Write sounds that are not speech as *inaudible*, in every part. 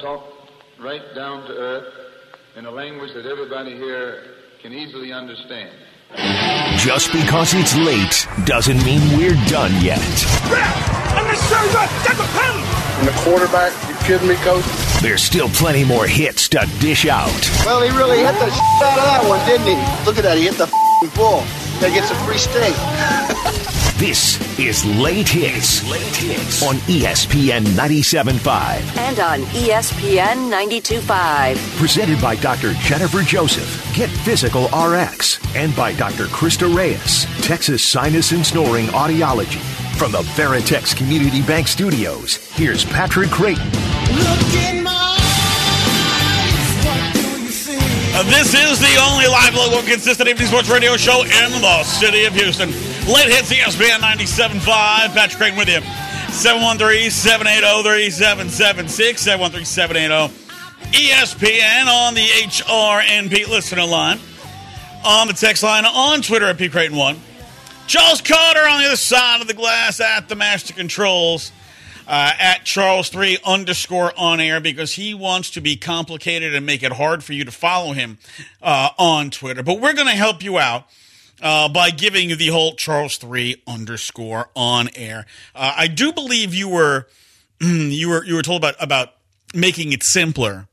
talk right down to earth in a language that everybody here can easily understand. Just because it's late doesn't mean we're done yet. And the quarterback, you kidding me, coach? There's still plenty more hits to dish out. Well, he really hit the *laughs* shit out of that one, didn't he? Look at that. He hit the f***ing *laughs* ball. Gotta get some free steak. *laughs* This is Late Hits. Late Hits on ESPN 97.5. and on ESPN 92.5. Presented by Dr. Jennifer Joseph. Get Physical RX. And by Dr. Krista Reyes. Texas Sinus and Snoring Audiology. From the Veritex Community Bank Studios, here's Patrick Creighton. Uh, This is the only live local consistent evening sports radio show in the city of Houston. Late hits ESPN 97.5. Patrick Creighton with you. 713-780-3776. 713-780 ESPN on the HRNP listener line. On the text line on Twitter at P Creighton 1. Charles Carter on the other side of the glass at the master controls uh, at Charles three underscore on air because he wants to be complicated and make it hard for you to follow him uh, on Twitter. But we're going to help you out. Uh, by giving you the whole Charles three underscore on air, uh, I do believe you were *clears throat* you were you were told about about making it simpler,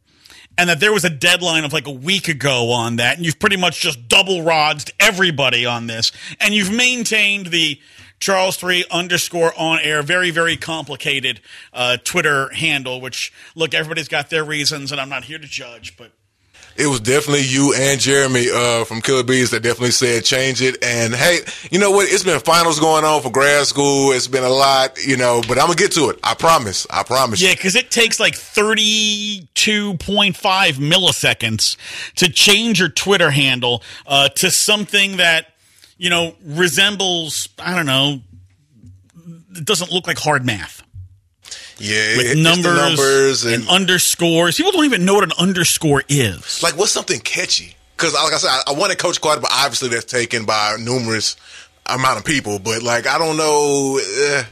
and that there was a deadline of like a week ago on that, and you've pretty much just double rods everybody on this, and you've maintained the Charles three underscore on air, very very complicated uh, Twitter handle. Which look, everybody's got their reasons, and I'm not here to judge, but It was definitely you and Jeremy uh, from Killer Bees that definitely said change it. And hey, you know what? It's been finals going on for grad school. It's been a lot, you know, but I'm gonna get to it. I promise. I promise. Yeah, because it takes like 32.5 milliseconds to change your Twitter handle uh, to something that, you know, resembles, I don't know, it doesn't look like hard math. Yeah, With the numbers, numbers and, and, underscores. People don't even know what an underscore is. like what's something catchy? Because like I said, I, I wanted Coach Carter, but obviously that's taken by numerous amount of people. But like I don't know, uh,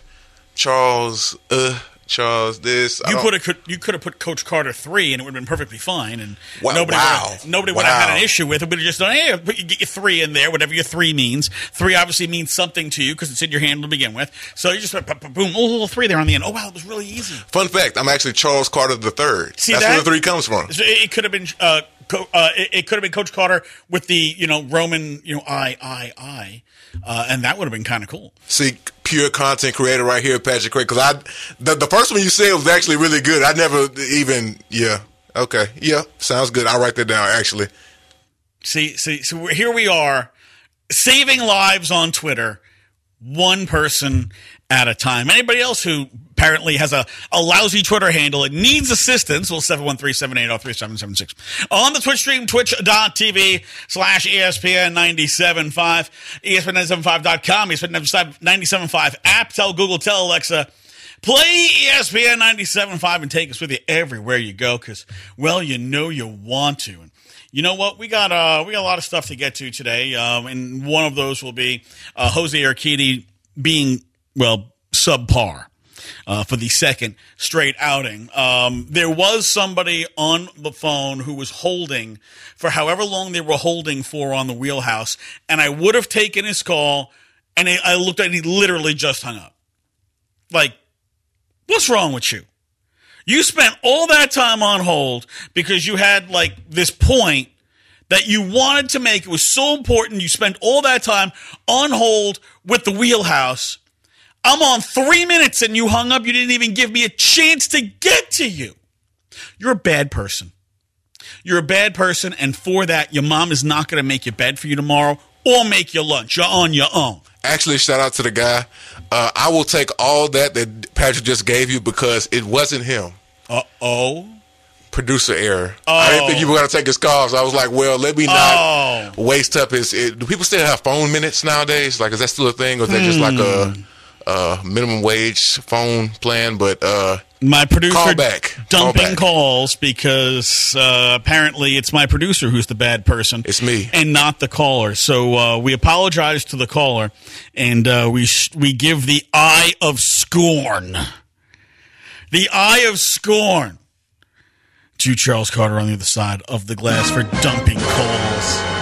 Charles, uh, Charles, this. You could have you could have put Coach Carter three, and it would have been perfectly fine, and Wow, nobody wow, would have, nobody would have had an issue with it. Would have just done, hey, put, you get your three in there, whatever your three means. Three obviously means something to you because it's in your hand to begin with. So you just went, pa- pa- boom, oh, little three there on the end. Oh wow, it was really easy. Fun fact: I'm actually Charles Carter the third. See That's that? where the three comes from. It could have been. Uh, uh, it, it could have been Coach Carter with the you know Roman you know I I I, uh, and that would have been kind of cool. See, pure content creator right here, Patrick Creighton. Because I, the, the first one you said was actually really good. I never even, yeah, okay, yeah, sounds good. I'll write that down. Actually, See, see, so here we are, saving lives on Twitter, one person at a time. Anybody else who apparently has a, a lousy Twitter handle and needs assistance, well, 713-780-3776. On the Twitch stream, twitch.tv slash E ESPN 97.5, ESPN975.com, ESPN 97.5 app. Tell Google, tell Alexa, Play ESPN 97.5 and take us with you everywhere you go because, well, you know you want to. And you know what? We got uh, we got a lot of stuff to get to today, um, and one of those will be uh, Jose Urquidy being well subpar uh, for the second straight outing. Um, there was somebody on the phone who was holding for however long they were holding for on the wheelhouse, and I would have taken his call, and I I looked at and he literally just hung up. Like, what's wrong with you? You spent all that time on hold because you had like this point that you wanted to make. It was so important. You spent all that time on hold with the wheelhouse. I'm on three minutes and you hung up. You didn't even give me a chance to get to you. You're a bad person. You're a bad person. And for that, your mom is not going to make your bed for you tomorrow or make your lunch. You're on your own. actually, shout out to the guy. Uh, I will take all that that Patrick just gave you because it wasn't him. Uh oh. Producer error. I didn't think you were going to take his calls. so I was like, well, let me not Oh. waste up his. It, do people still have phone minutes nowadays? Like, is that still a thing, or is that just like a, a minimum wage phone plan? But uh, My producer Call back. Call dumping back. calls because uh, apparently it's my producer who's the bad person. It's me. and not the caller. So uh, we apologize to the caller, and uh, we sh- we give the eye of scorn, the eye of scorn to Charles Carter on the other side of the glass for dumping calls.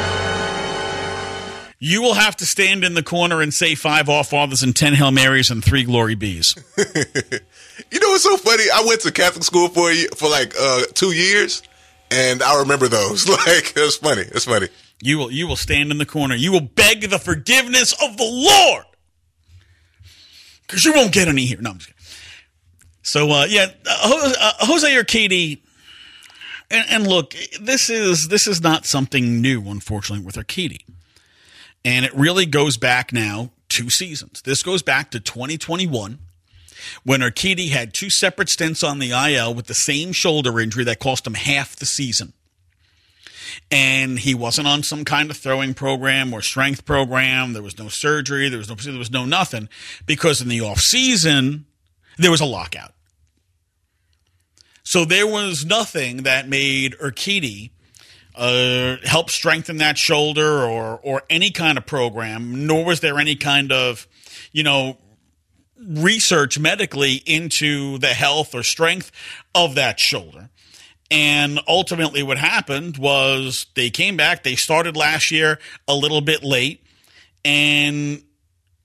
You will have to stand in the corner and say five off fathers and ten Hail Marys and three Glory Bees. *laughs* You know what's so funny? I went to Catholic school for for like uh, two years, and I remember those. *laughs* Like it's funny. It's funny. You will you will stand in the corner. You will beg the forgiveness of the Lord. Because you won't get any here. No, I'm just kidding. So uh, yeah, uh, uh, Jose Urquidy, and, and look, this is this is not something new, unfortunately, with Urquidy, and it really goes back now two seasons. This goes back to 2021 when Urquidy had two separate stints on the IL with the same shoulder injury that cost him half the season and he wasn't on some kind of throwing program or strength program. There was no surgery. There was no there was no nothing because in the off season there was a lockout. So there was nothing that made Urquidy uh, help strengthen that shoulder or or any kind of program. Nor was there any kind of you know research medically into the health or strength of that shoulder. And ultimately, what happened was they came back. They started last year a little bit late, and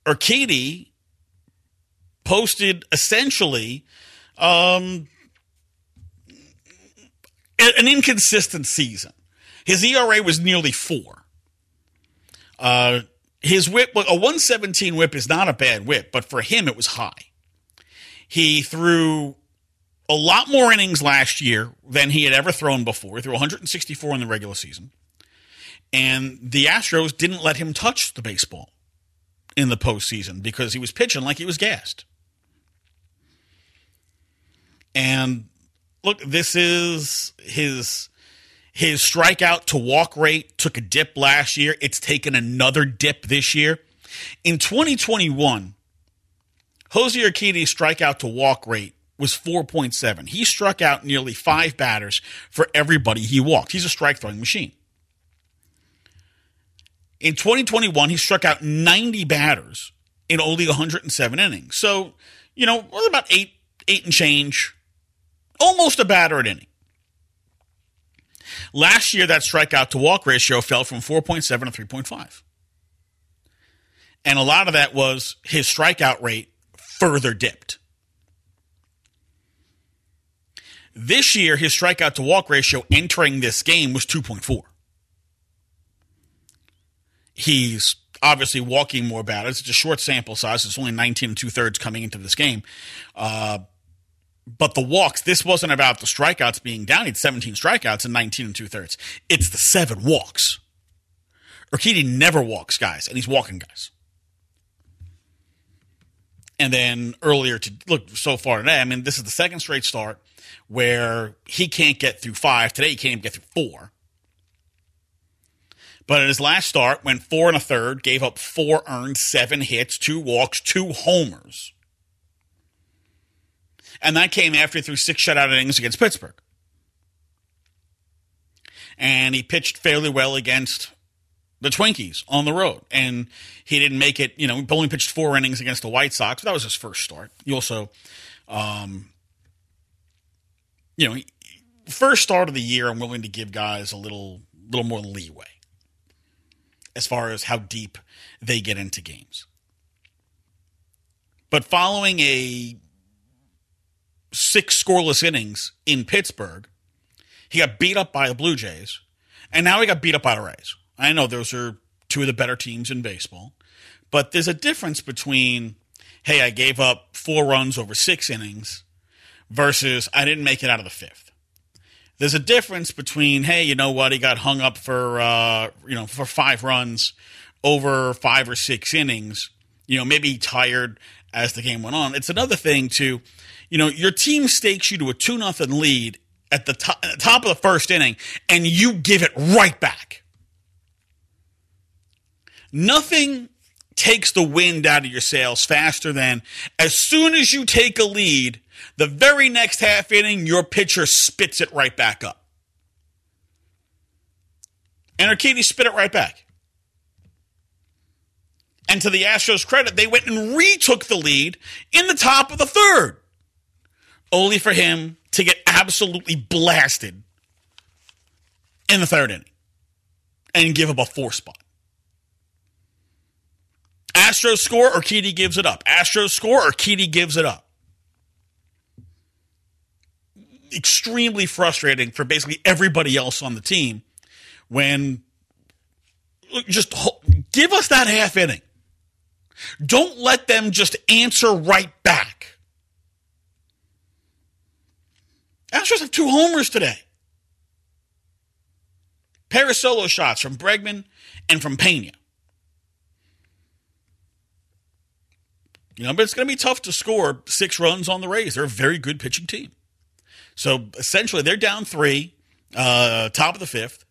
Urquidy posted essentially um, an inconsistent season. His ERA was nearly four. Uh, his whip, a 117 whip is not a bad whip, but for him, it was high. He threw a lot more innings last year than he had ever thrown before. He threw 164 in the regular season. And the Astros didn't let him touch the baseball in the postseason because he was pitching like he was gassed. And look, this is his his strikeout to walk rate took a dip last year. It's taken another dip this year. In 2021, Jose Urquidy's strikeout to walk rate was 4.7. He struck out nearly five batters for everybody he walked. He's a strike throwing machine. In 2021, he struck out 90 batters in only 107 innings. So, you know, about eight, eight and change, almost a batter an inning. Last year, that strikeout to walk ratio fell from 4.7 to 3.5. And a lot of that was his strikeout rate further dipped. This year, his strikeout to walk ratio entering this game was 2.4. He's obviously walking more batters. It's a short sample size. It's only 19 and two thirds coming into this game. Uh, but the walks, this wasn't about the strikeouts being down. He had 17 strikeouts and 19 and two thirds. It's the seven walks. Urquidy never walks guys, and he's walking guys. And then earlier to look so far today, I mean, this is the second straight start where he can't get through five. Today he can't even get through four. But at his last start, went four and a third, gave up four earned, seven hits, two walks, two homers. And that came after he threw six shutout innings against Pittsburgh. And he pitched fairly well against the Twinkies on the road. And he didn't make it, you know, he only pitched four innings against the White Sox. That was his first start. He also, um, you know, first start of the year, I'm willing to give guys a little, little more leeway as far as how deep they get into games. But following a six scoreless innings in Pittsburgh, he got beat up by the Blue Jays, and now he got beat up by the Rays. I know those are two of the better teams in baseball, but there's a difference between, hey, I gave up four runs over six innings versus I didn't make it out of the fifth. There's a difference between, hey, you know what, he got hung up for uh, you know for five runs over five or six innings. You know, maybe tired as the game went on. It's another thing to, you know, your team stakes you to a two nothing lead at the top, at the top of the first inning, and you give it right back. Nothing takes the wind out of your sails faster than as soon as you take a lead, the very next half inning, your pitcher spits it right back up. And Urquidy spit it right back. And to the Astros' credit, they went and retook the lead in the top of the third, only for him to get absolutely blasted in the third inning and give up a four spot. Astros score, Urquidy gives it up. Astros score, Urquidy gives it up. Extremely frustrating for basically everybody else on the team when just give us that half inning. Don't let them just answer right back. Astros have two homers today. Pair of solo shots from Bregman and from Pena. You know, but it's going to be tough to score six runs on the Rays. They're a very good pitching team. So essentially, they're down three, uh, top of the fifth,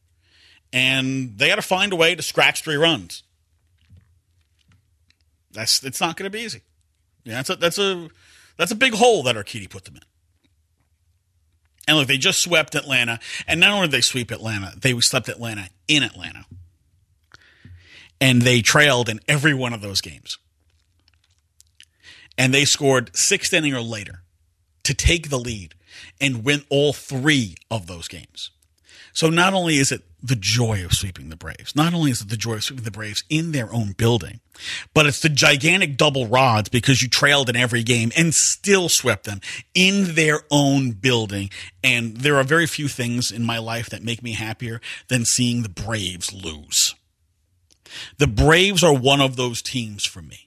and they got to find a way to scratch three runs. That's it's not going to be easy. Yeah, that's a that's a that's a big hole that Urquidy put them in. And look, they just swept Atlanta, and not only did they sweep Atlanta, they swept Atlanta in Atlanta, and they trailed in every one of those games. And they scored sixth inning or later to take the lead and win all three of those games. So not only is it the joy of sweeping the Braves, not only is it the joy of sweeping the Braves in their own building, but it's the gigantic double rods because you trailed in every game and still swept them in their own building. And there are very few things in my life that make me happier than seeing the Braves lose. The Braves are one of those teams for me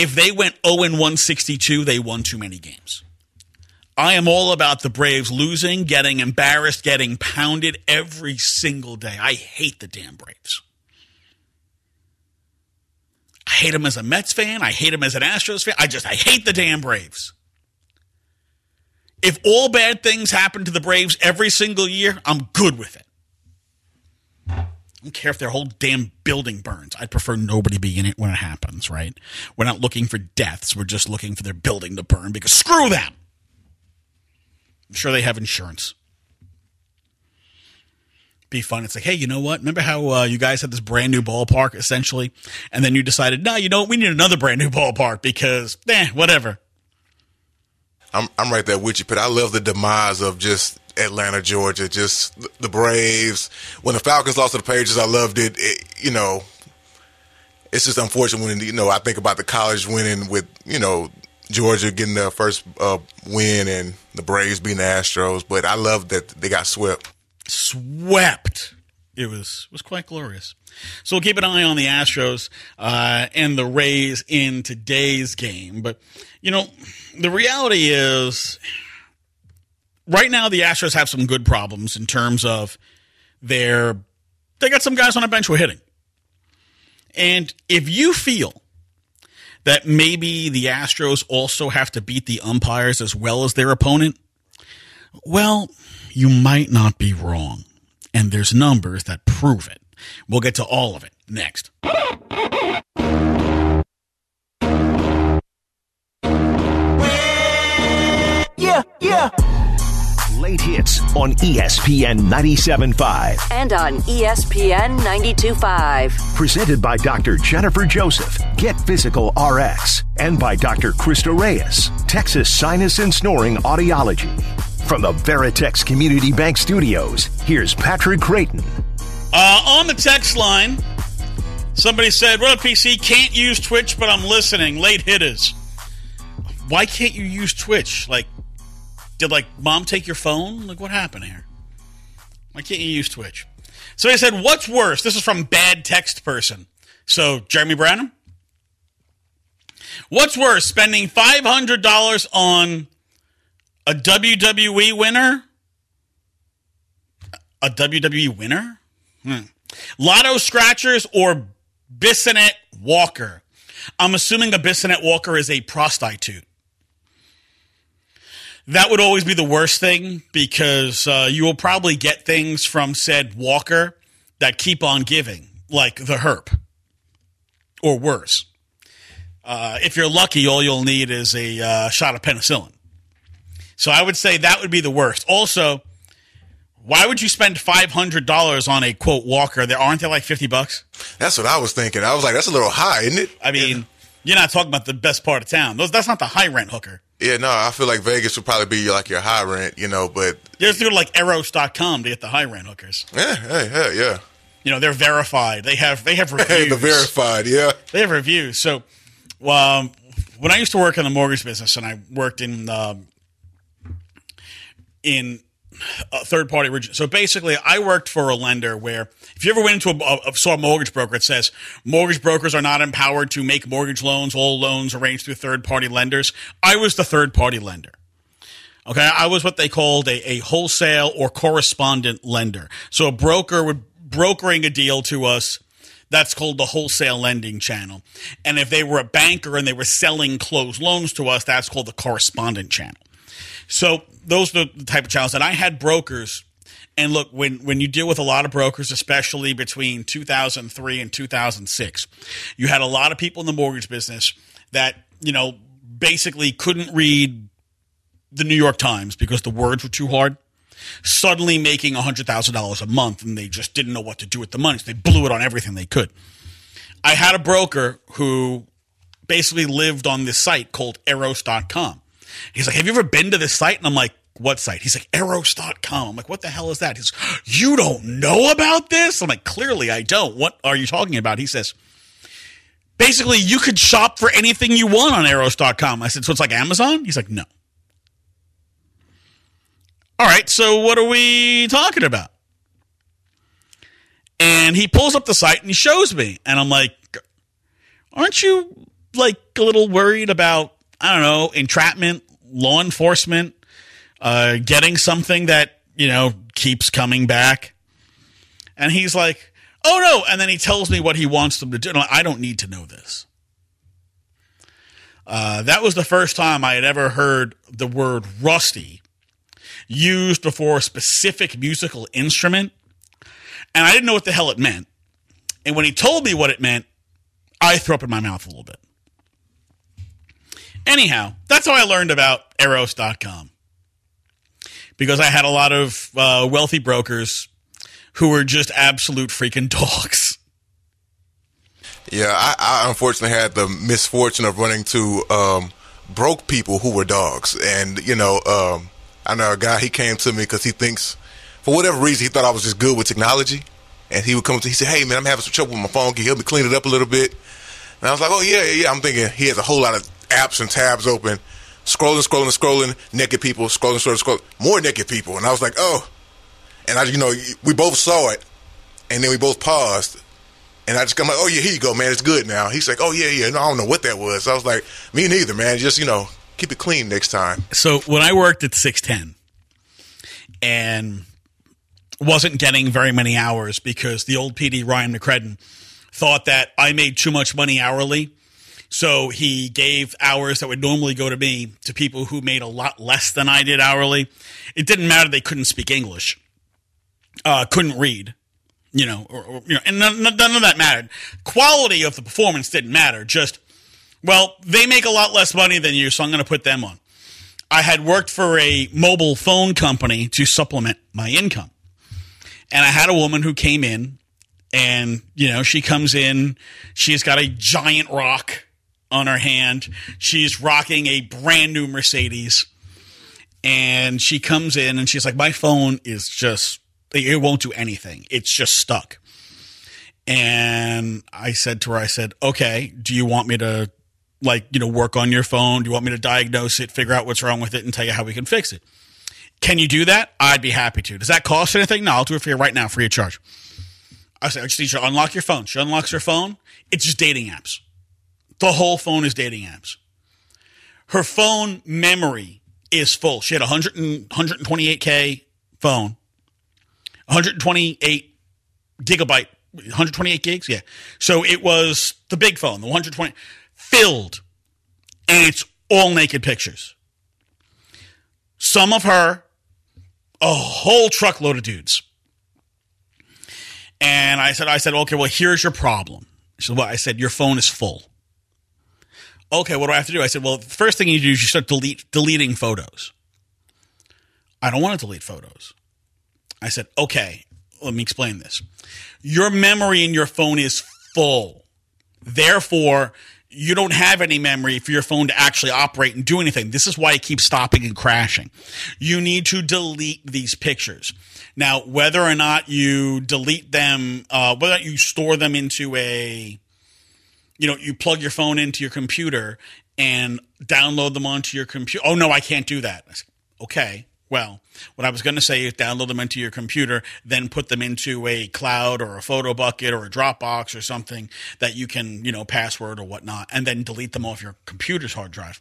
if they went 0 162, they won too many games. I am all about the Braves losing, getting embarrassed, getting pounded every single day. I hate the damn Braves. I hate them as a Mets fan. I hate them as an Astros fan. I just, I hate the damn Braves. If all bad things happen to the Braves every single year, I'm good with it. I don't care if their whole damn building burns. I'd prefer nobody be in it when it happens, right? We're not looking for deaths. We're just looking for their building to burn because screw them. I'm sure they have insurance. Be fun. It's like, hey, you know what? Remember how uh, you guys had this brand new ballpark essentially, and then you decided, no, you know, what? we need another brand new ballpark because, eh, whatever. I'm I'm right there with you, but I love the demise of just Atlanta, Georgia, just the Braves. When the Falcons lost to the Patriots, I loved it. it you know, it's just unfortunate when you know I think about the college winning with you know Georgia getting their first uh, win and the Braves beating the Astros, but I love that they got swept. Swept. It was was quite glorious. So we'll keep an eye on the Astros uh, and the Rays in today's game. But you know, the reality is right now the Astros have some good problems in terms of their they got some guys on a bench who are hitting. And if you feel that maybe the Astros also have to beat the umpires as well as their opponent, well, you might not be wrong. And there's numbers that prove it. We'll get to all of it next. Yeah, yeah late hits on ESPN 97.5 and on ESPN 92.5. Presented by Dr. Jennifer Joseph, Get Physical RX, and by Dr. Krista Reyes, Texas Sinus and Snoring Audiology. From the Veritex Community Bank Studios, here's Patrick Creighton. Uh, on the text line, somebody said, What up, PC? Can't use Twitch, but I'm listening. Late hitters. Why can't you use Twitch? Like, did like mom take your phone? Like what happened here? Why can't you use Twitch? So he said, "What's worse?" This is from bad text person. So Jeremy Branham, what's worse, spending five hundred dollars on a WWE winner? A WWE winner? Hmm. Lotto scratchers or Bissonnet Walker? I'm assuming a Bissonnet Walker is a prostitute that would always be the worst thing because uh, you will probably get things from said Walker that keep on giving, like the herp, or worse. Uh, if you're lucky, all you'll need is a uh, shot of penicillin. So I would say that would be the worst. Also, why would you spend five hundred dollars on a quote Walker? There aren't they like fifty bucks? That's what I was thinking. I was like, that's a little high, isn't it? I mean, You're not talking about the best part of town. Those that's not the high rent hooker. Yeah, no, I feel like Vegas would probably be like your high rent, you know, but You have to go to like Eros.com to get the high rent hookers. yeah, yeah, yeah, yeah. You know, they're verified. They have they have *laughs* reviews. The verified, yeah. They have reviews. So, um, when I used to work in the mortgage business, and I worked in um, in a third party region. So basically, I worked for a lender where if you ever went into a, a saw a mortgage broker, it says mortgage brokers are not empowered to make mortgage loans. All loans arranged through third party lenders. I was the third party lender. Okay, I was what they called a, a wholesale or correspondent lender. So a broker would brokering a deal to us. That's called the wholesale lending channel. And if they were a banker and they were selling closed loans to us, that's called the correspondent channel. So those are the type of challenges. And I had brokers. And look, when, when you deal with a lot of brokers, especially between 2003 and 2006, you had a lot of people in the mortgage business that, you know, basically couldn't read the New York Times because the words were too hard. Suddenly making $100,000 a month and they just didn't know what to do with the money. So they blew it on everything they could. I had a broker who basically lived on this site called eros.com. He's like, Have you ever been to this site? And I'm like, What site? He's like, eros.com. I'm like, What the hell is that? He's You don't know about this? I'm like, Clearly I don't. What are you talking about? He says, Basically, you could shop for anything you want on eros.com. I said, So it's like Amazon? He's like, No. All right, so what are we talking about? And he pulls up the site and he shows me. And I'm like, aren't you like a little worried about, I don't know, entrapment, law enforcement, uh, getting something that, you know, keeps coming back? And he's like, oh no. And then he tells me what he wants them to do. Like, I don't need to know this. Uh, that was the first time I had ever heard the word rusty used before a specific musical instrument. And I didn't know what the hell it meant. And when he told me what it meant, I threw up in my mouth a little bit. Anyhow, that's how I learned about Eros.com. Because I had a lot of uh, wealthy brokers who were just absolute freaking dogs. Yeah, I, I unfortunately had the misfortune of running to um, broke people who were dogs, and you know, um, I know a guy. He came to me because he thinks, for whatever reason, he thought I was just good with technology, and he would come to. He said, "Hey man, I'm having some trouble with my phone. Can you help me clean it up a little bit?" And I was like, "Oh yeah, yeah." yeah." I'm thinking he has a whole lot of apps and tabs open, scrolling, scrolling, scrolling, naked people, scrolling, scrolling, scrolling, more naked people, and I was like, "Oh," and I, you know, we both saw it, and then we both paused. And I just come like, oh yeah, here you go, man. It's good now. He's like, oh yeah, yeah. No, I don't know what that was. So I was like, me neither, man. Just you know, keep it clean next time. So when I worked at 610 and wasn't getting very many hours because the old PD Ryan McCredden thought that I made too much money hourly. So he gave hours that would normally go to me to people who made a lot less than I did hourly. It didn't matter they couldn't speak English, uh, couldn't read, you know, or, or, you know, and none, none of that mattered. Quality of the performance didn't matter. Just well, they make a lot less money than you, so I'm going to put them on. I had worked for a mobile phone company to supplement my income. And I had a woman who came in and, you know, she comes in, she's got a giant rock on her hand. She's rocking a brand new Mercedes. And she comes in and she's like, My phone is just, it won't do anything. It's just stuck. And I said to her, I said, Okay, do you want me to like you know work on your phone? Do you want me to diagnose it figure out what's wrong with it and tell you how we can fix it? Can you do that? I'd be happy to. Does that cost anything? No i'll do it for you right now free of charge. I said i just need you to unlock your phone. She unlocks her phone. It's just dating apps the whole phone is dating apps her phone memory is full she had a 100 and, 128k phone 128 gigabyte 128 gigs yeah so it was the big phone the 120 filled and it's all naked pictures. Some of her, a whole truckload of dudes. And I said, I said, okay, well, here's your problem. She said, well, I said, your phone is full. Okay, what do I have to do? I said, well, the first thing you do is you start delete, deleting photos. I don't want to delete photos. I said, okay, let me explain this. Your memory in your phone is full. Therefore, you don't have any memory for your phone to actually operate and do anything. This is why it keeps stopping and crashing. You need to delete these pictures. Now, whether or not you delete them, uh, whether or not you store them into a, you know, you plug your phone into your computer and download them onto your computer. Oh, no, I can't do that. Said, okay. Well, what I was going to say is download them into your computer, then put them into a cloud or a photo bucket or a Dropbox or something that you can, you know, password or whatnot, and then delete them off your computer's hard drive.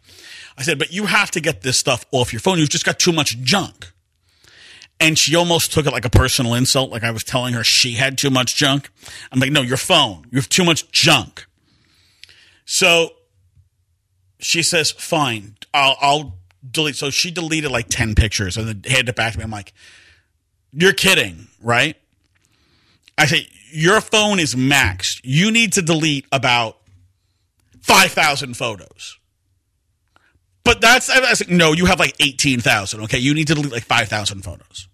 I said, but you have to get this stuff off your phone. You've just got too much junk. And she almost took it like a personal insult, like I was telling her she had too much junk. I'm like, no, your phone. You have too much junk. So she says, fine, I'll, I'll delete. So she deleted like 10 pictures and then handed it back to me. I'm like, you're kidding, right? I say, your phone is maxed. You need to delete about 5,000 photos. But that's, I was like, no, you have like 18,000. Okay. You need to delete like 5,000 photos.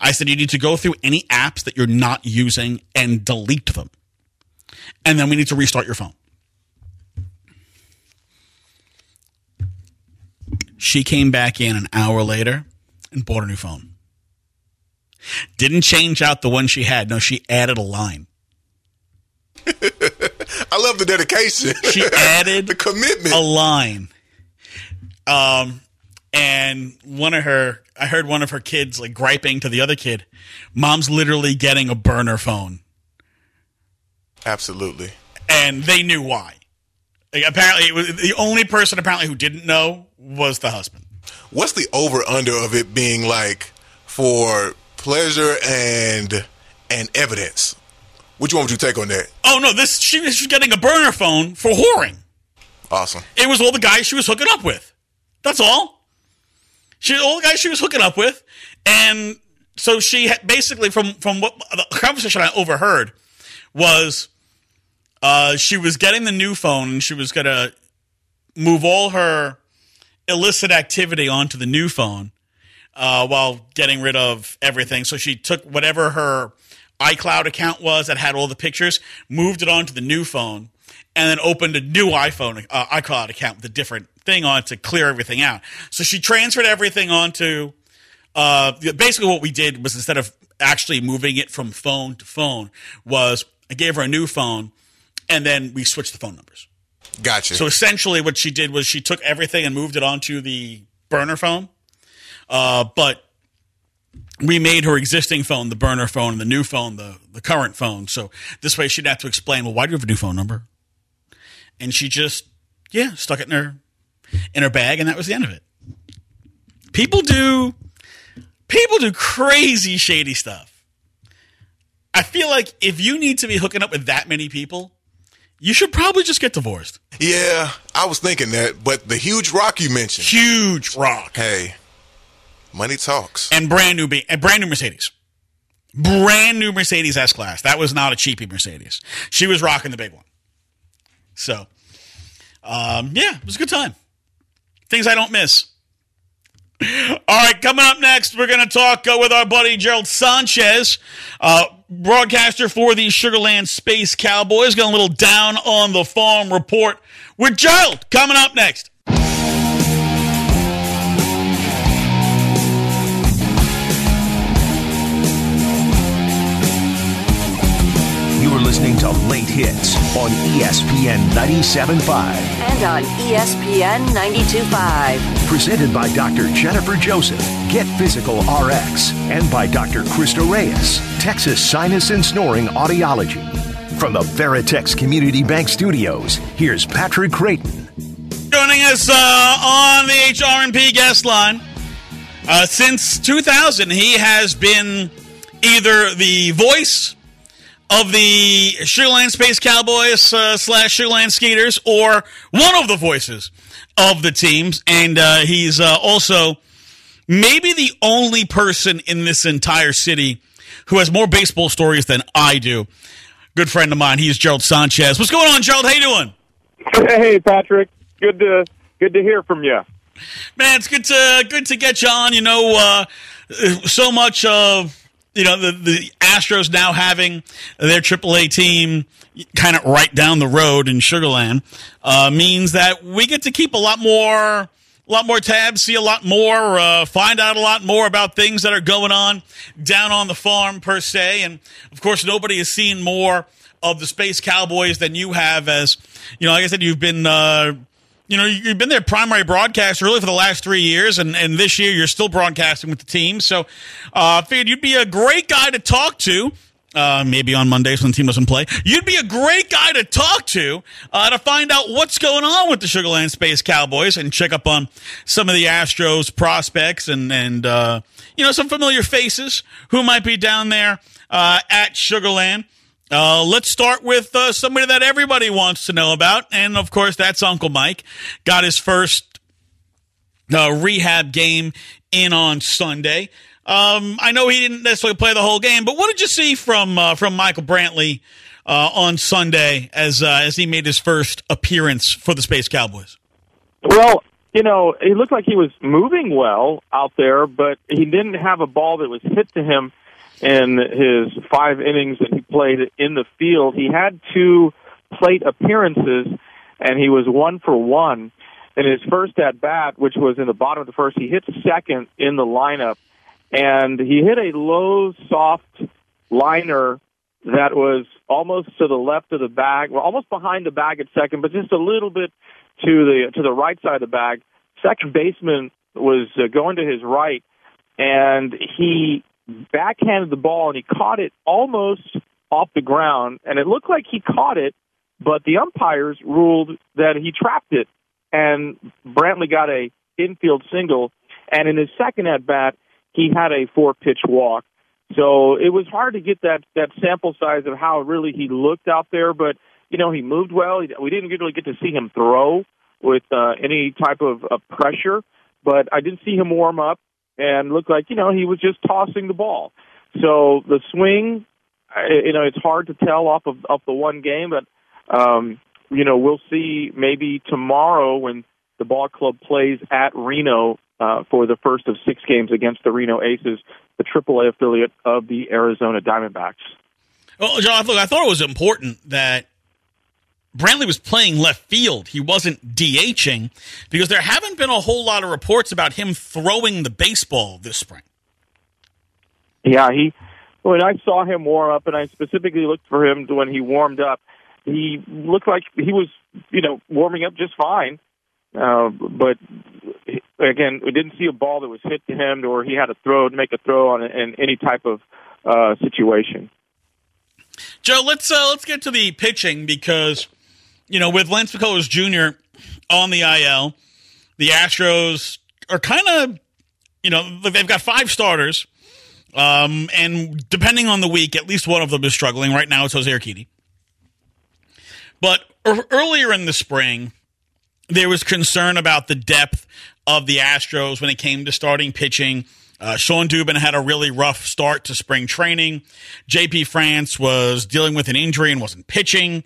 I said, you need to go through any apps that you're not using and delete them. And then we need to restart your phone. She came back in an hour later and bought a new phone. Didn't change out the one she had. No, she added a line. *laughs* I love the dedication. She added *laughs* the commitment. a line. Um, and one of her, I heard one of her kids like griping to the other kid, "Mom's literally getting a burner phone," Absolutely. and they knew why. Like, apparently, was the only person apparently who didn't know was the husband. What's the over under of it being like for pleasure and and evidence? Which one would you take on that? Oh no, this she was getting a burner phone for whoring. Awesome. It was all the guys she was hooking up with. That's all. She all the guys she was hooking up with, and so she basically from from what the conversation I overheard was, uh, she was getting the new phone and she was gonna move all her illicit activity onto the new phone, uh, while getting rid of everything. So she took whatever her iCloud account was that had all the pictures, moved it onto the new phone, and then opened a new iPhone uh, iCloud account with a different thing on to clear everything out. So she transferred everything onto. Uh, basically, what we did was instead of actually moving it from phone to phone, was I gave her a new phone, and then we switched the phone numbers. Gotcha. So essentially, what she did was she took everything and moved it onto the burner phone. Uh, but we made her existing phone the burner phone and the new phone the, the current phone. So this way she'd have to explain, well, why do you have a new phone number? And she just, yeah, stuck it in her in her bag, and that was the end of it. People do people do crazy shady stuff. I feel like if you need to be hooking up with that many people, you should probably just get divorced. yeah, I was thinking that, but the huge rock you mentioned. Huge rock. Hey, money talks. and brand new and brand new Mercedes. Brand new Mercedes S Class. That was not a cheapy Mercedes. She was rocking the big one. So, um, yeah, it was a good time. Things I don't miss. All right, coming up next, we're going to talk uh, with our buddy Gerald Sanchez, uh, broadcaster for the Sugarland Space Cowboys. Got a little down on the farm report with Gerald coming up next. Hits on ESPN 97.5. And on ESPN 92.5. Presented by Dr. Jennifer Joseph, Get Physical RX, and by Dr. Krista Reyes, Texas Sinus and Snoring Audiology. From the Veritex Community Bank Studios, here's Patrick Creighton. Joining us uh, on the HRMP guest line. Uh, since 2000, he has been either the voice of the Sugarland Space Cowboys uh, slash Sugarland Skeeters or one of the voices of the teams. And uh, he's uh, also maybe the only person in this entire city who has more baseball stories than I do. Good friend of mine. He's Gerald Sanchez. What's going on, Gerald? How you doing? Hey, Patrick. Good to good to hear from you. Man, it's good to good to get you on. You know, uh, so much of you know, the, the Astros now having their AAA team kind of right down the road in Sugarland uh, means that we get to keep a lot more. A lot more tabs, see a lot more, uh, find out a lot more about things that are going on down on the farm per se. And of course, nobody has seen more of the Space Cowboys than you have as, you know, like I said, you've been, uh, you know, you've been their primary broadcast really for the last three years, and, and this year you're still broadcasting with the team. So uh, figured you'd be a great guy to talk to. Uh, maybe on Mondays when the team doesn't play. You'd be a great guy to talk to uh, to find out what's going on with the Sugarland Space Cowboys and check up on some of the Astros prospects and and uh, you know some familiar faces who might be down there uh, at Sugarland. Uh, let's start with uh, somebody that everybody wants to know about, and of course, that's Uncle Mike. Got his first uh, rehab game in on Sunday. Um, I know he didn't necessarily play the whole game, but what did you see from uh, from Michael Brantley uh, on Sunday as uh, as he made his first appearance for the Space Cowboys? Well, you know, he looked like he was moving well out there, but he didn't have a ball that was hit to him in his five innings that he played in the field. He had two plate appearances, and he was one for one. In his first at bat, which was in the bottom of the first, he hit second in the lineup, and he hit a low, soft liner that was almost to the left of the bag, well, almost behind the bag at second, but just a little bit to the to the right side of the bag. Second baseman was uh, going to his right, and he backhanded the ball and he caught it almost off the ground, and it looked like he caught it, but the umpires ruled that he trapped it, and Brantley got a infield single, and in his second at bat, he had a four pitch walk. So it was hard to get that that sample size of how really he looked out there, but you know he moved well. We didn't really get to see him throw with uh, any type of, of pressure, but I did see him warm up and looked like you know he was just tossing the ball. So the swing, you know, it's hard to tell off of off the one game, but um, you know we'll see maybe tomorrow when the ball club plays at Reno uh, for the first of six games against the Reno Aces, the AAA affiliate of the Arizona Diamondbacks. Well, John, look, I thought it was important that Brantley was playing left field. He wasn't DHing because there haven't been a whole lot of reports about him throwing the baseball this spring. Yeah, he. When I saw him warm up, and I specifically looked for him when he warmed up, he looked like he was, you know, warming up just fine. Uh, but again, we didn't see a ball that was hit to him, or he had to throw, to make a throw on in any type of uh, situation. Joe, let's uh, let's get to the pitching because you know with Lance McCullers Jr. on the IL, the Astros are kind of you know they've got five starters, um, and depending on the week, at least one of them is struggling. Right now, it's Jose Urquidy. But er- earlier in the spring, there was concern about the depth of the Astros when it came to starting pitching. Uh, Shawn Dubin had a really rough start to spring training. JP France was dealing with an injury and wasn't pitching.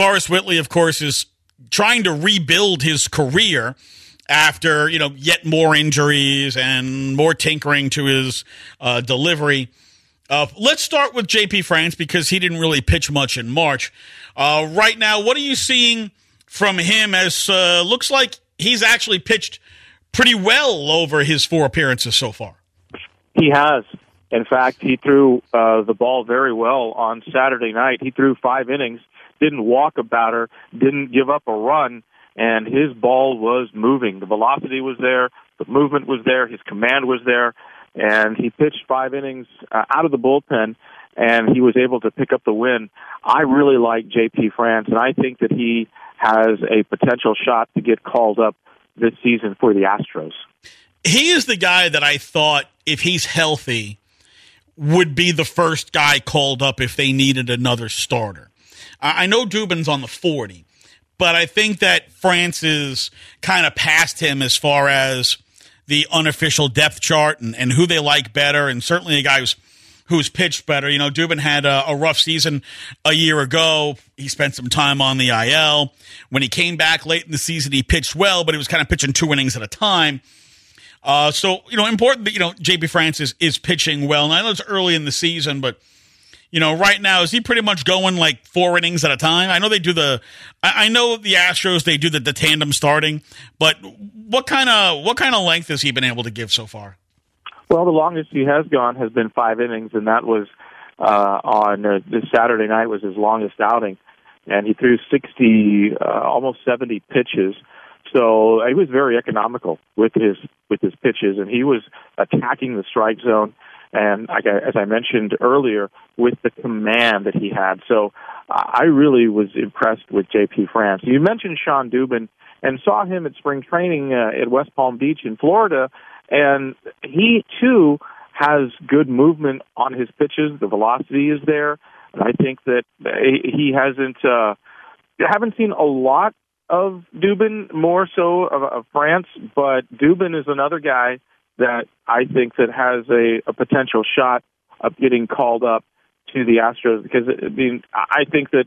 Forrest Whitley, of course, is trying to rebuild his career after you know yet more injuries and more tinkering to his uh, delivery. Uh, let's start with JP France because he didn't really pitch much in March. Uh, right now, what are you seeing from him? As uh, looks like he's actually pitched pretty well over his four appearances so far. He has. In fact, he threw uh, the ball very well on Saturday night. He threw five innings, didn't walk a batter, didn't give up a run, and his ball was moving. The velocity was there, the movement was there, his command was there, and he pitched five innings uh, out of the bullpen, and he was able to pick up the win. I really like J.P. France, and I think that he has a potential shot to get called up this season for the Astros. He is the guy that I thought, if he's healthy, would be the first guy called up if they needed another starter. I know Dubin's on the 40, but I think that France is kind of past him as far as the unofficial depth chart and, and who they like better, and certainly a guy who's who's pitched better. You know, Dubin had a, a rough season a year ago. He spent some time on the IL. When he came back late in the season, he pitched well, but he was kind of pitching two innings at a time. Uh, so you know, important that you know JP France is, is pitching well. And I know it's early in the season, but you know, right now is he pretty much going like four innings at a time? I know they do the. I, I know the Astros they do the, the tandem starting, but what kind of what kind of length has he been able to give so far? Well, the longest he has gone has been five innings, and that was uh, on uh, this Saturday night was his longest outing, and he threw 60, uh, almost 70 pitches. So he was very economical with his with his pitches, and he was attacking the strike zone. And as I mentioned earlier, with the command that he had, so I really was impressed with J.P. France. You mentioned Shawn Dubin and saw him at spring training uh, at West Palm Beach in Florida, and he too has good movement on his pitches. The velocity is there, and I think that he hasn't. Uh, haven't seen a lot of Dubin, more so of, of France, but Dubin is another guy that I think that has a, a potential shot of getting called up to the Astros because I mean I think that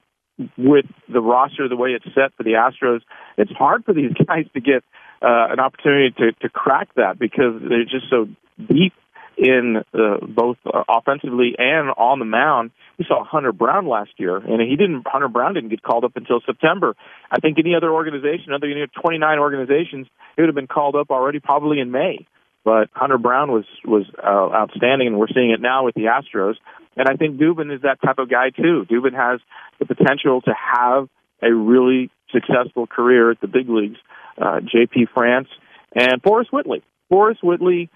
with the roster the way it's set for the Astros, it's hard for these *laughs* guys to get uh, an opportunity to to crack that because they're just so deep in uh, both uh, offensively and on the mound. We saw Hunter Brown last year, and he didn't. Hunter Brown didn't get called up until September. I think any other organization, other than 29 organizations, it would have been called up already, probably in May. But Hunter Brown was was uh, outstanding, and we're seeing it now with the Astros. And I think Dubin is that type of guy too. Dubin has the potential to have a really successful career at the big leagues. Uh, J.P. France and Forrest Whitley. Forrest Whitley,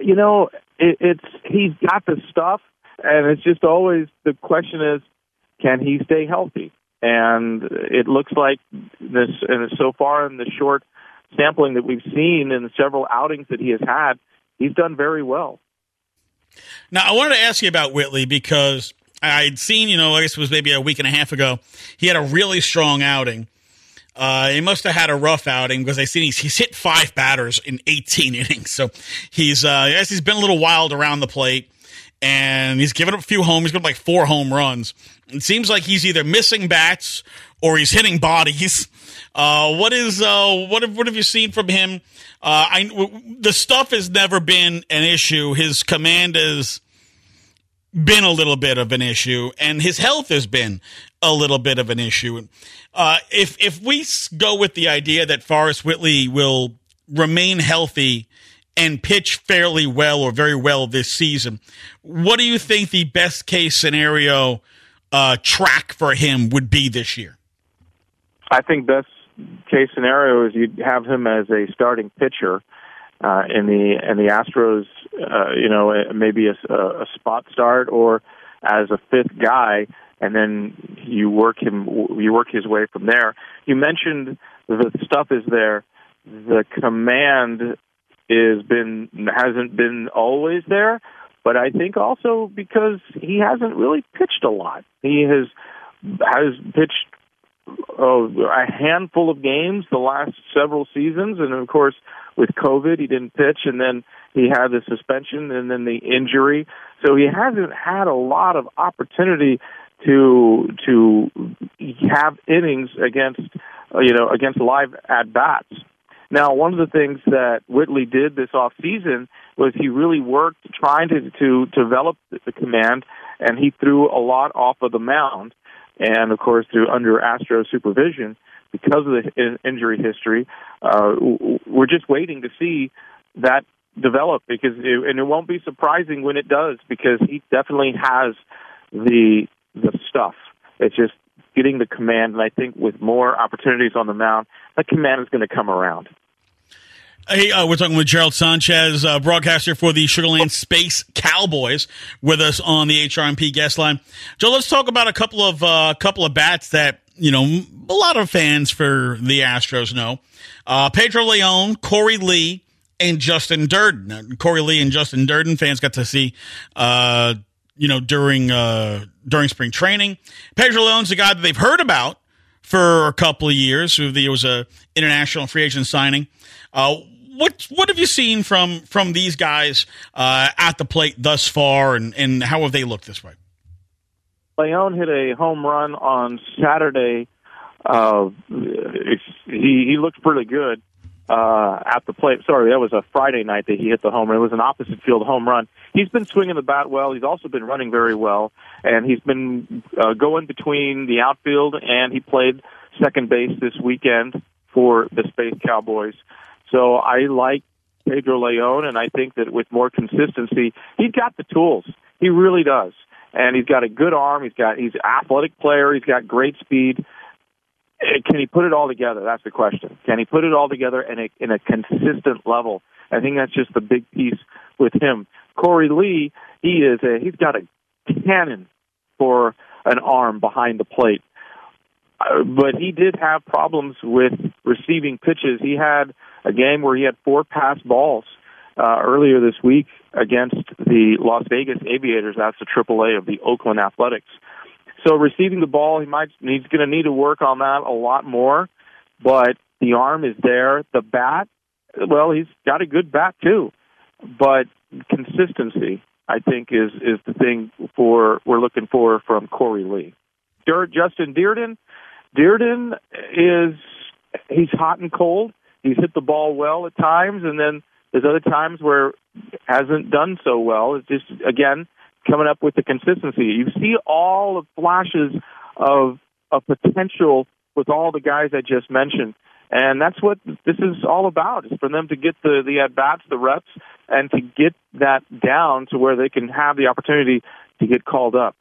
you know, it, it's he's got the stuff, and it's just always the question is, can he stay healthy? And it looks like this, and so far in the short sampling that we've seen in the several outings that he has had, he's done very well. Now, I wanted to ask you about Whitley because I'd seen, you know, I guess it was maybe a week and a half ago, he had a really strong outing. Uh, he must have had a rough outing because I seen he's, he's hit five batters in 18 *laughs* innings. So he's, uh, I guess he's been a little wild around the plate and he's given up a few home. He's got like four home runs. It seems like he's either missing bats or he's hitting bodies. Uh, what is uh, what have what have you seen from him? Uh, I the stuff has never been an issue. His command has been a little bit of an issue, and his health has been a little bit of an issue. Uh, if if we go with the idea that Forrest Whitley will remain healthy and pitch fairly well or very well this season, what do you think the best case scenario uh, track for him would be this year? I think best case scenario is you'd have him as a starting pitcher uh, in the in the Astros. Uh, you know, maybe a, a spot start or as a fifth guy, and then you work him you work his way from there. You mentioned the stuff is there. The command is been hasn't been always there, but I think also because he hasn't really pitched a lot. He has has pitched oh, a handful of games the last several seasons, and of course with COVID he didn't pitch, and then he had the suspension and then the injury, so he hasn't had a lot of opportunity to to have innings against you know against live at bats. Now, one of the things that Whitley did this off season was he really worked trying to to develop the command, and he threw a lot off of the mound and of course through under Astro supervision because of the injury history. Uh, we're just waiting to see that develop because it, and it won't be surprising when it does because he definitely has the the stuff. It's just getting the command, and I think with more opportunities on the mound, that command is going to come around. Hey, uh, we're talking with Gerald Sanchez, uh, broadcaster for the Sugarland Space Cowboys, with us on the HRMP guest line. Joe, let's talk about a couple of uh, couple of bats that you know a lot of fans for the Astros know. Uh, Pedro Leon, Korey Lee, and Justin Dirden. Korey Lee and Justin Dirden fans got to see, uh, you know, during uh, during spring training. Pedro Leon's a guy that they've heard about for a couple of years. He was a international free agent signing. Uh, what what have you seen from from these guys uh, at the plate thus far, and, and how have they looked this way? Leon hit a home run on Saturday. Uh, he he looked pretty good. uh, at the plate. Sorry, that was a Friday night that he hit the home run. It was an opposite field home run. He's been swinging the bat well. He's also been running very well, and he's been uh, going between the outfield and he played second base this weekend for the Space Cowboys. So I like Pedro Leon, and I think that with more consistency, he's got the tools. He really does, and he's got a good arm. He's got he's an athletic player. He's got great speed. Can he put it all together? That's the question. Can he put it all together in a in a consistent level? I think that's just the big piece with him. Korey Lee, he is a he's got a cannon for an arm behind the plate. Uh, but he did have problems with receiving pitches. He had a game where he had four pass balls uh, earlier this week against the Las Vegas Aviators. That's the AAA of the Oakland Athletics. So receiving the ball, he might he's going to need to work on that a lot more. But the arm is there. The bat, well, he's got a good bat too. But consistency, I think, is is the thing for we're looking for from Korey Lee. Dur- Justin Dirden, Dirden is he's hot and cold. He's hit the ball well at times, and then there's other times where hasn't done so well. It's just again coming up with the consistency. You see all the flashes of of potential with all the guys I just mentioned. And that's what this is all about, is for them to get the, the at bats, the reps, and to get that down to where they can have the opportunity to get called up.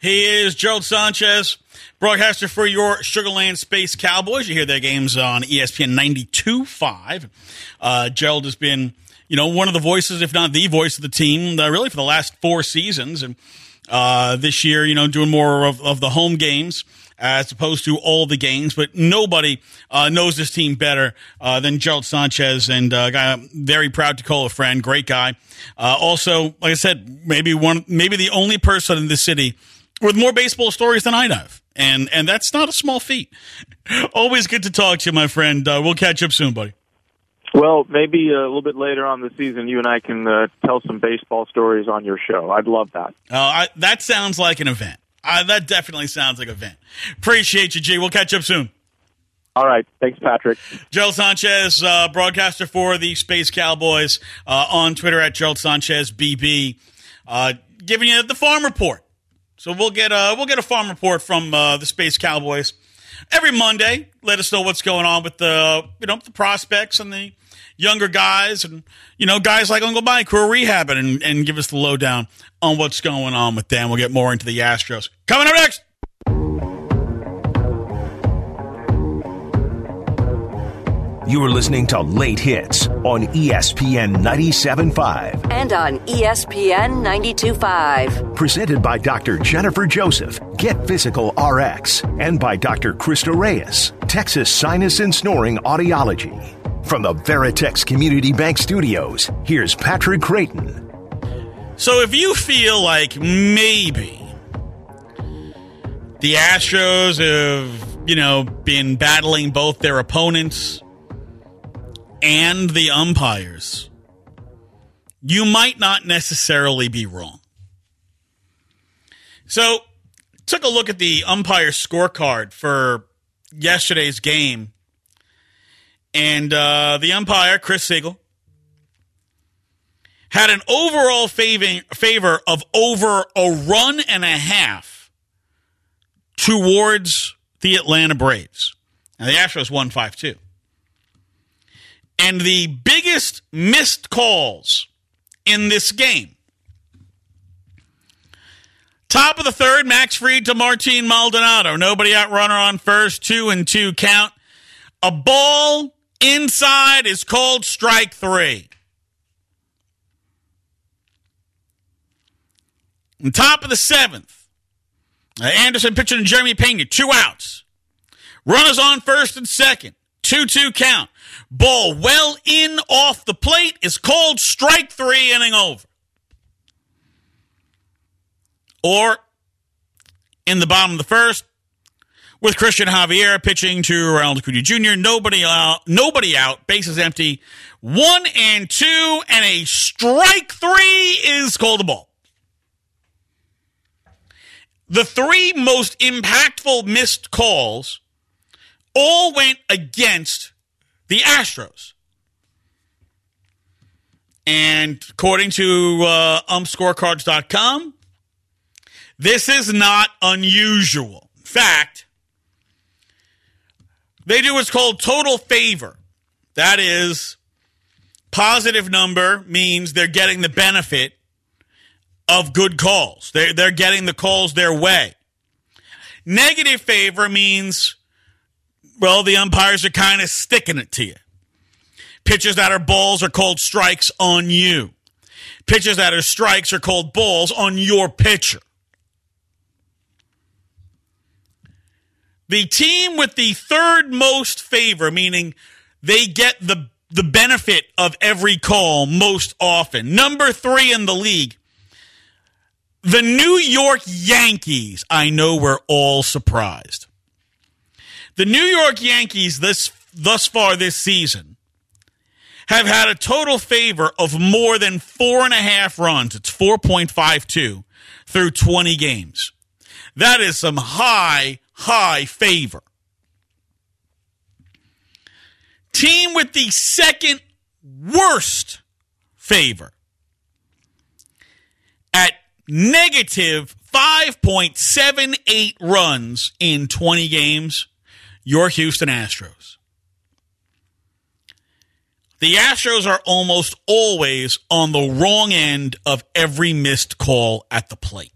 He is Gerald Sanchez, broadcaster for your Sugarland Space Cowboys. You hear their games on ESPN 92.5. Uh, Gerald has been, you know, one of the voices, if not the voice of the team, uh, really for the last four seasons. And uh, this year, you know, doing more of, of the home games as opposed to all the games. But nobody uh, knows this team better uh, than Gerald Sanchez, and uh, guy I'm very proud to call a friend. Great guy. Uh, also, like I said, maybe one, maybe the only person in the city with more baseball stories than I have, and and that's not a small feat. Always good to talk to you, my friend. Uh, we'll catch up soon, buddy. Well, maybe a little bit later on the season, you and I can uh, tell some baseball stories on your show. I'd love that. Uh, I, that sounds like an event. Uh, that definitely sounds like an event. Appreciate you, G. We'll catch up soon. All right. Thanks, Patrick. Gerald Sanchez, uh, broadcaster for the Space Cowboys, uh, on Twitter at Gerald Sanchez BB, uh, giving you the farm report. So we'll get a we'll get a farm report from uh, the Space Cowboys every Monday. Let us know what's going on with the you know the prospects and the younger guys and you know guys like Uncle Mike who are rehabbing and, and give us the lowdown on what's going on with them. We'll get more into the Astros coming up next. You are listening to Late Hits on ESPN 97.5. And on ESPN 92.5. Presented by Dr. Jennifer Joseph, Get Physical RX, and by Dr. Krista Reyes, Texas Sinus and Snoring Audiology. From the Veritex Community Bank Studios, here's Patrick Creighton. So if you feel like maybe the Astros have, you know, been battling both their opponents and the umpires, you might not necessarily be wrong. So, took a look at the umpire scorecard for yesterday's game, and uh, the umpire, Chris Segal, had an overall favor, of over a run and a half towards the Atlanta Braves. Now, the Astros won 5 2. And the biggest missed calls in this game. Top of the third, Max Fried to Martin Maldonado. Nobody out runner on first, two and two count. A ball inside is called strike three. And top of the seventh, uh, Anderson pitching to Jeremy Pena, two outs. Runners on first and second, 2 2 count. Ball well in off the plate is called strike three, inning over. Or in the bottom of the first, with Christian Javier pitching to Ronald Acuna Jr., nobody out, nobody out, bases empty, one and two, and a strike three is called a ball. The three most impactful missed calls all went against the Astros. And according to uh, umpscorecards.com, this is not unusual. In fact, they do what's called total favor. That is, positive number means they're getting the benefit of good calls. They're, they're getting the calls their way. Negative favor means, well, the umpires are kind of sticking it to you. Pitches that are balls are called strikes on you. Pitches that are strikes are called balls on your pitcher. The team with the third most favor, meaning they get the the benefit of every call most often. Number three in the league. The New York Yankees. I know we're all surprised. The New York Yankees this thus far this season have had a total favor of more than four and a half runs. It's 4.52 through 20 games. That is some high, high favor. Team with the second worst favor at negative 5.78 runs in 20 games, your Houston Astros. The Astros are almost always on the wrong end of every missed call at the plate.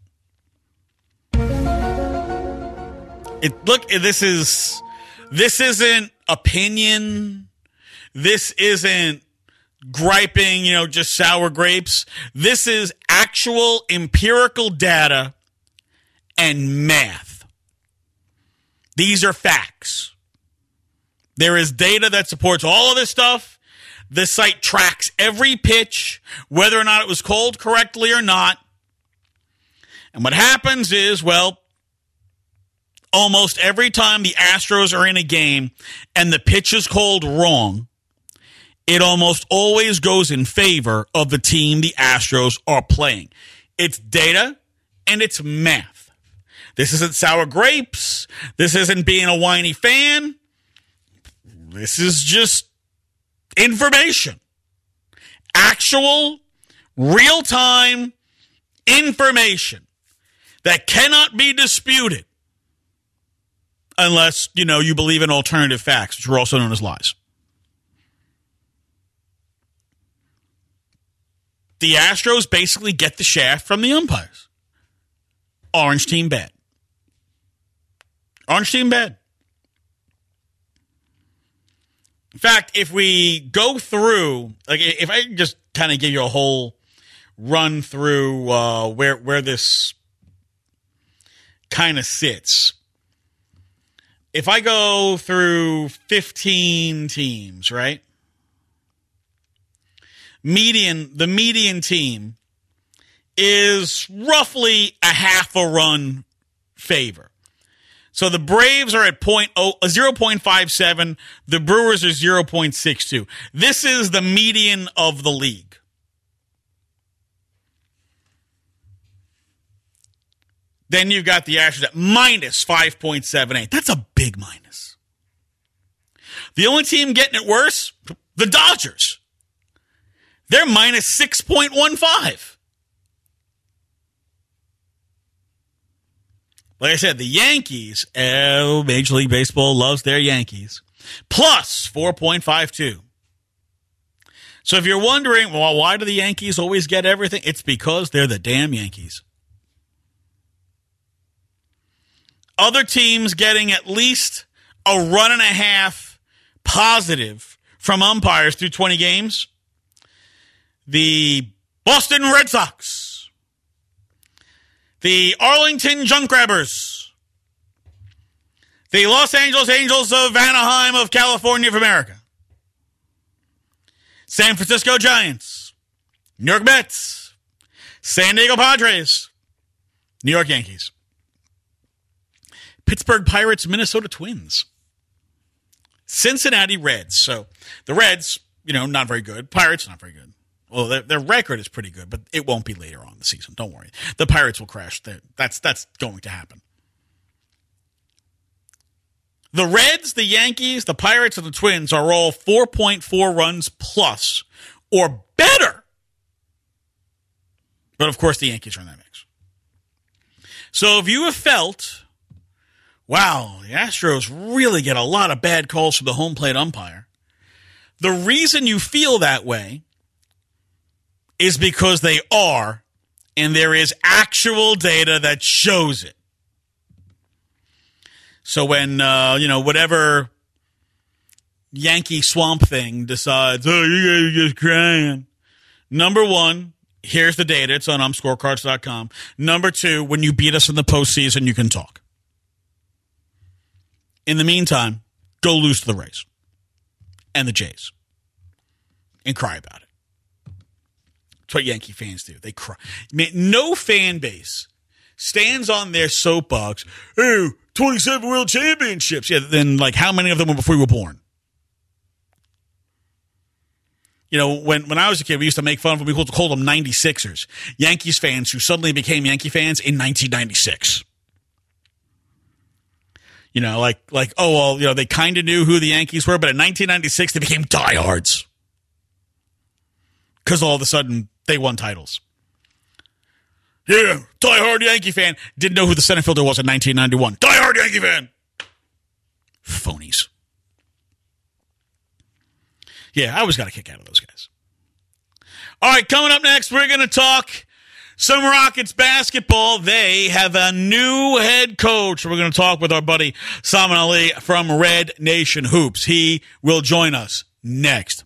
It look this is this isn't opinion. This isn't griping, you know, just sour grapes. This is actual empirical data and math. These are facts. There is data that supports all of this stuff. This site tracks every pitch, whether or not it was called correctly or not. And what happens is, well, almost every time the Astros are in a game and the pitch is called wrong, it almost always goes in favor of the team the Astros are playing. It's data and it's math. This isn't sour grapes. This isn't being a whiny fan. This is just information. Actual, real time information that cannot be disputed unless, you know, you believe in alternative facts, which are also known as lies. The Astros basically get the shaft from the umpires. Orange team bad. Orange team bad. In fact, if we go through, like, if I just kind of give you a whole run through uh, where where this kind of sits, if I go through fifteen teams, right? Median, the median team is roughly a half a run favor. So the Braves are at oh, uh, 0.57. The Brewers are 0.62. This is the median of the league. Then you've got the Astros at minus 5.78. That's a big minus. The only team getting it worse, the Dodgers. They're minus 6.15. Like I said, the Yankees, oh, Major League Baseball loves their Yankees, plus 4.52. So if you're wondering, well, why do the Yankees always get everything? It's because they're the damn Yankees. Other teams getting at least a run and a half positive from umpires through 20 games. The Boston Red Sox the Arlington Junk Grabbers, the Los Angeles Angels of Anaheim of California of America, San Francisco Giants, New York Mets, San Diego Padres, New York Yankees, Pittsburgh Pirates, Minnesota Twins, Cincinnati Reds. So the Reds, you know, not very good. Pirates, not very good. Well, their, their, record is pretty good, but it won't be later on the season. Don't worry. The Pirates will crash. That's that's going to happen. The Reds, the Yankees, the Pirates, and the Twins are all 4.4 runs plus or better. But of course, the Yankees are in that mix. So if you have felt, wow, the Astros really get a lot of bad calls from the home plate umpire, the reason you feel that way is because they are, and there is actual data that shows it. So when uh, you know whatever Yankee Swamp Thing decides, oh, you guys are just crying. Number one, here's the data. It's on umpscorecards.com. Number two, when you beat us in the postseason, you can talk. In the meantime, go lose to the Rays and the Jays and cry about it. What Yankee fans do. They cry. I mean, no fan base stands on their soapbox. Hey, 27 world championships. Yeah, then like how many of them were before we were born? You know, when, when I was a kid, we used to make fun of them. We called them 96ers. Yankees fans who suddenly became Yankee fans in 1996. You know, like, like, oh, well, you know, they kind of knew who the Yankees were, but in 1996, they became diehards. Because all of a sudden, they won titles. Yeah, diehard Yankee fan. Didn't know who the center fielder was in 1991. Diehard Yankee fan. Phonies. Yeah, I always got a kick out of those guys. All right, coming up next, we're going to talk some Rockets basketball. They have a new head coach. We're going to talk with our buddy Salman Ali from Red Nation Hoops. He will join us next.